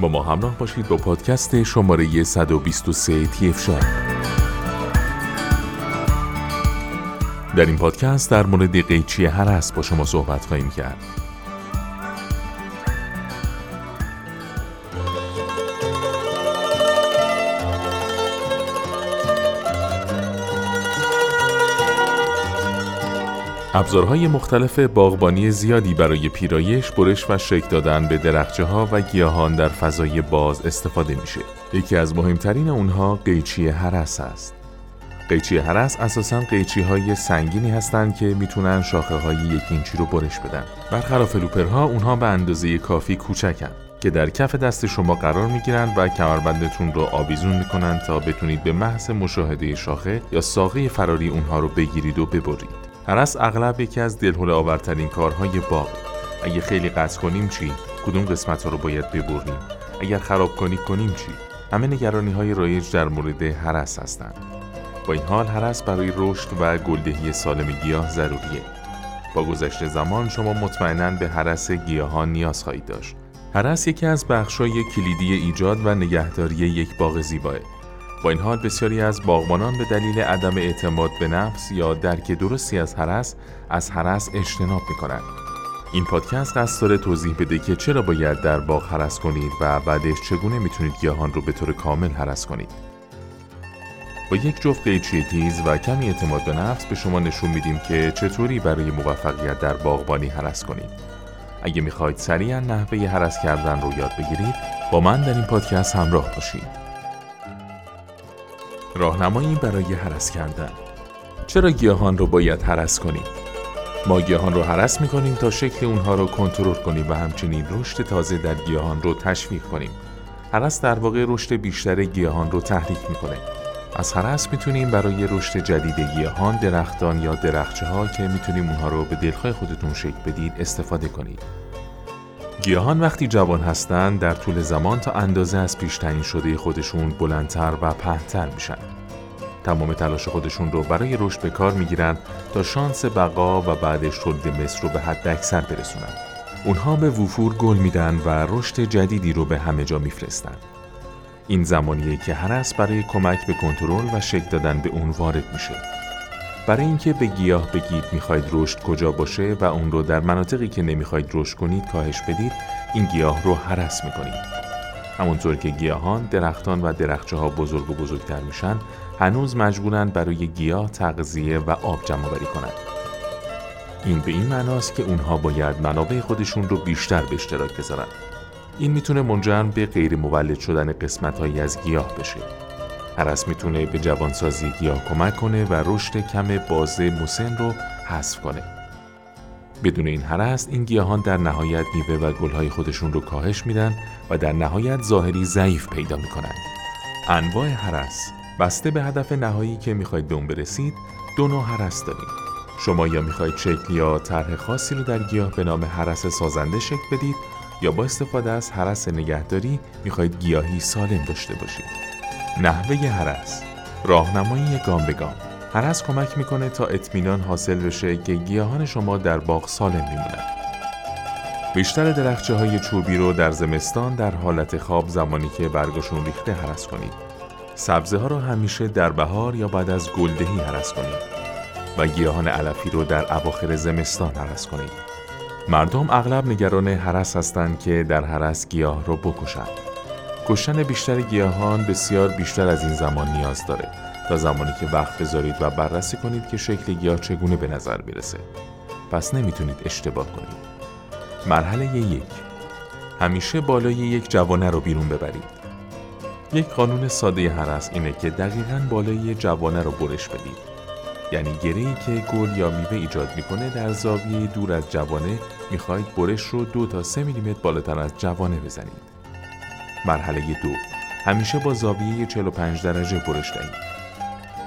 با ما همراه باشید با پادکست شماره 123 تیف شد در این پادکست در مورد قیچی هرس با شما صحبت خواهیم کرد. ابزارهای مختلف باغبانی زیادی برای پیرایش، برش و شکل دادن به درخچه ها و گیاهان در فضای باز استفاده میشه. یکی از مهمترین اونها قیچی هرس است. قیچی هرس اساساً قیچی های سنگینی هستند که می‌تونن شاخه های یک اینچی رو برش بدن. برخلاف لوپرها اونها به اندازه کافی کوچکن که در کف دست شما قرار می‌گیرن و کمربندتون رو آویزون می‌کنن تا بتونید به محض مشاهده شاخه یا ساقه فراری اونها رو بگیرید و ببرید. هرس اغلب یکی از دلهوله آورترین کارهای باغ. اگه خیلی قطع کنیم چی؟ کدوم قسمت ها رو باید ببریم؟ اگر خراب کنی کنیم چی؟ همه نگرانی های رایج در مورد هرس هستند. با این حال هرس برای رشد و گلدهی سالم گیاه ضروریه. با گذشت زمان شما مطمئنا به هرس گیاهان نیاز خواهید داشت. هرس یکی از بخشای کلیدی ایجاد و نگهداری یک باغ زیباه. با این حال بسیاری از باغبانان به دلیل عدم اعتماد به نفس یا درک درستی از هرس از هرس اجتناب می کنند. این پادکست قصد داره توضیح بده که چرا باید در باغ هرس کنید و بعدش چگونه می‌تونید گیاهان رو به طور کامل هرس کنید. با یک جفت قیچی تیز و کمی اعتماد به نفس به شما نشون میدیم که چطوری برای موفقیت در باغبانی هرس کنید. اگه می‌خواید سریعا نحوه هرس کردن رو یاد بگیرید با من در این پادکست همراه باشید. راهنمایی برای حرس کردن چرا گیاهان رو باید حرس کنیم؟ ما گیاهان رو حرس می‌کنیم تا شکل اونها رو کنترل کنیم و همچنین رشد تازه در گیاهان رو تشویق کنیم. حرس در واقع رشد بیشتر گیاهان رو تحریک می‌کنه. از حرس می‌تونیم برای رشد جدید گیاهان، درختان یا درخچه ها که می‌تونیم اونها رو به دلخواه خودتون شکل بدید استفاده کنید. گیاهان وقتی جوان هستند در طول زمان تا اندازه از پیش تعیین شده خودشون بلندتر و پهنتر میشن. تمام تلاش خودشون رو برای رشد به کار می‌گیرن تا شانس بقا و بعدش تولید مصر رو به حد اکثر برسونن. اونها به وفور گل میدن و رشد جدیدی رو به همه جا میفرستن. این زمانیه که هرس برای کمک به کنترل و شکل دادن به اون وارد میشه. برای اینکه به گیاه بگید می‌خواید رشد کجا باشه و اون رو در مناطقی که نمی‌خواید رشد کنید کاهش بدید این گیاه رو حرس می‌کنید همونطور که گیاهان، درختان و درخچه ها بزرگ و بزرگتر میشن هنوز مجبورن برای گیاه تغذیه و آب جمع آوری کنند. این به این معناست که اونها باید منابع خودشون رو بیشتر به اشتراک بذارن. این می‌تونه منجر به غیر مولد شدن قسمت از گیاه بشه. هرس می‌تونه به جوانسازی گیاه کمک کنه و رشد کم بازه مسن رو حذف کنه. بدون این هرس این گیاهان در نهایت میوه و گلهای خودشون رو کاهش میدن و در نهایت ظاهری ضعیف پیدا می‌کنن. انواع هرس بسته به هدف نهایی که می‌خواید به اون برسید دو نوع هرس داریم. شما یا می‌خواید شکل یا طرح خاصی رو در گیاه به نام هرس سازنده شکل بدید یا با استفاده از هرس نگهداری می‌خواید گیاهی سالم داشته باشید. نحوه هرس راهنمایی گام به گام هرس کمک می‌کنه تا اطمینان حاصل بشه که گیاهان شما در باغ سالم میمونن. بیشتر درخچه های چوبی رو در زمستان در حالت خواب زمانی که برگشون ریخته هرس کنید. سبزه ها رو همیشه در بهار یا بعد از گلدهی هرس کنید و گیاهان علفی رو در اواخر زمستان هرس کنید. مردم اغلب نگران هرس هستند که در هرس گیاه رو بکشند کشتن بیشتر گیاهان بسیار بیشتر از این زمان نیاز داره. تا زمانی که وقت بذارید و بررسی کنید که شکل گیاه چگونه به نظر می‌رسه. پس نمی‌تونید اشتباه کنید. مرحله یک. همیشه بالای یک جوانه رو بیرون ببرید. یک قانون ساده هرس اینه که دقیقا بالای جوانه رو برش بدید. یعنی گرهی که گل یا میوه ایجاد می‌کنه در زاویه دور از جوانه می‌خواهید برش رو دو تا سه میلیمتر بالاتر از جوانه بزنید. مرحله دو. همیشه با زاویه 45 درجه برش دهید.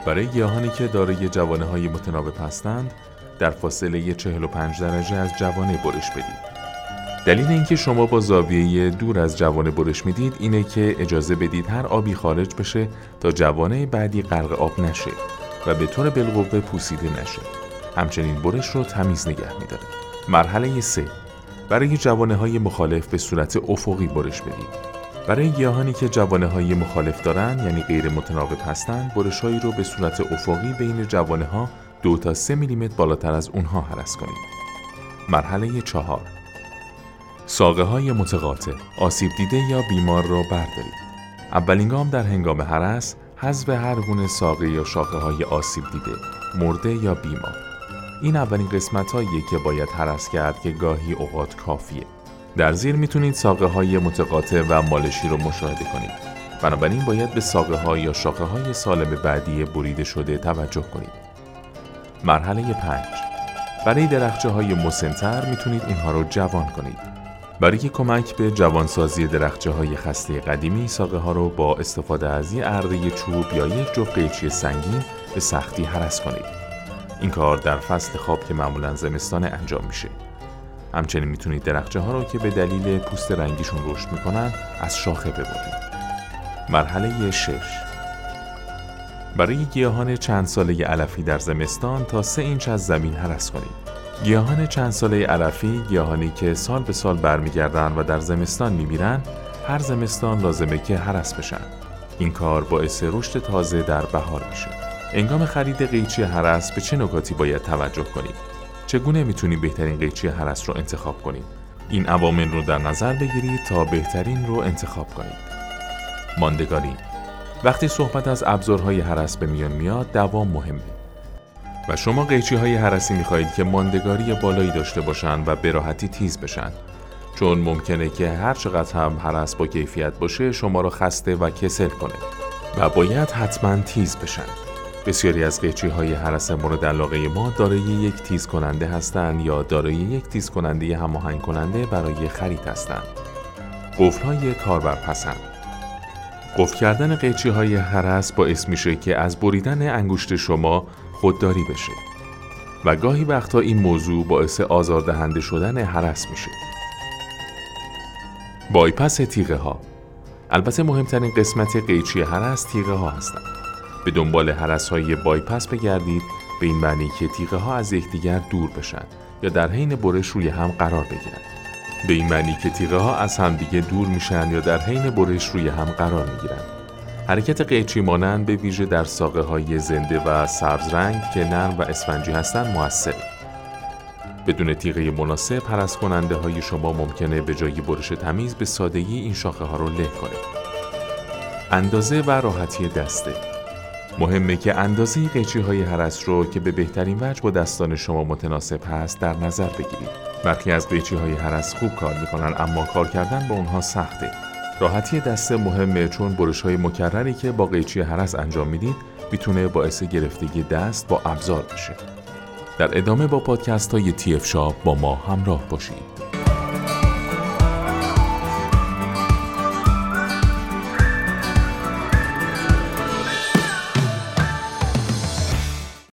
برای گیاهانی که دارای جوانه های متناوب هستند در فاصله 45 درجه از جوانه برش بدید. دلیل اینکه شما با زاویه دور از جوانه برش می‌دید اینه که اجازه بدید هر آبی خارج بشه تا جوانه بعدی غرق آب نشه و به طور بالقوه پوسیده نشه. همچنین برش رو تمیز نگه میداره. مرحله 3 برای جوانه های مخالف به صورت افقی برش بدید. برای گیاهانی که جوانه های مخالف دارن یعنی غیر متناوب هستند برشهایی رو به صورت افقی بین جوانه ها دو تا سه میلیمتر بالاتر از اونها هرس کنید. مرحله چهار ساقه های متقاطع آسیب دیده یا بیمار را بردارید. اولین گام در هنگام هرس حذف هر گونه ساقه یا شاخه های آسیب دیده، مرده یا بیمار. این اولین قسمت هایی که باید هرس کرد که گاهی اوقات کافیه. در زیر می‌تونید ساقه های متقاطع و مالشی رو مشاهده کنید. بنابراین باید به ساقه های یا شاخه های سالم بعدی بریده شده توجه کنید. مرحله 5 برای درخچه های مسنتر می‌تونید اینها رو جوان کنید. برای کمک به جوانسازی درخچه های خسته قدیمی ساقه ها رو با استفاده از یه ارده چوب یا یک جفت قیچی سنگین به سختی حرس کنید. این کار در فصل خواب که معمولا زمستان انجام میشه. همچنین می‌تونید درخچه ها رو که به دلیل پوست رنگیشون رشد می‌کنن از شاخه ببرید. مرحله 6 برای گیاهان چند ساله علفی در زمستان تا سه اینچ از زمین هرس کنید. گیاهان چند ساله علفی گیاهانی که سال به سال برمیگردن و در زمستان میمیرن هر زمستان لازمه که هرس بشن این کار باعث رشد تازه در بهار میشه انگام خرید قیچی هرس به چه نکاتی باید توجه کنید چگونه می‌تونید بهترین قیچی هرس رو انتخاب کنید این عوامل رو در نظر بگیرید تا بهترین رو انتخاب کنید ماندگاری. وقتی صحبت از ابزارهای هرس به میان میاد دوام مهمه. و شما قیچی های حرسی می خواهید که ماندگاری بالایی داشته باشند و به راحتی تیز بشن. چون ممکنه که هر چقدر هم حرس با کیفیت باشه شما را خسته و کسل کنه. و باید حتما تیز بشن. بسیاری از قیچی های حرس مورد علاقه ما دارای یک تیز کننده هستند یا دارای یک تیز کننده هماهنگ کننده برای خرید هستند. قفل های کاربر پسند. قفل کردن قیچی های حرس باعث میشه که از بریدن انگشت شما خودداری بشه و گاهی وقتا این موضوع باعث آزاردهنده شدن حرس میشه. بایپس تیغه ها البته مهمترین قسمت قیچی حرس تیغه ها هستند. به دنبال حرس های بایپس بگردید به این معنی که تیغه ها از یکدیگر دور بشن یا در حین برش روی هم قرار بگیرند به این معنی که تیغه ها از همدیگه دور میشن یا در حین برش روی هم قرار می‌گیرند حرکت قیچی مانند به ویژه در ساقه های زنده و سبز رنگ که نرم و اسفنجی هستند موثره. بدون تیغه مناسب پرست کننده های شما ممکنه به جای برش تمیز به سادگی این شاخه ها رو له کنه. اندازه و راحتی دسته مهمه که اندازه قیچی های هرس رو که به بهترین وجه با دستان شما متناسب هست در نظر بگیرید. برخی از قیچی های هرس خوب کار می‌کنن اما کار کردن با اونها سخته. راحتی دسته مهمه چون برش های مکرری که با قیچی هرس انجام می‌دید می‌تونه باعث گرفتگی دست با ابزار بشه. در ادامه با پادکست های اف با ما همراه باشید.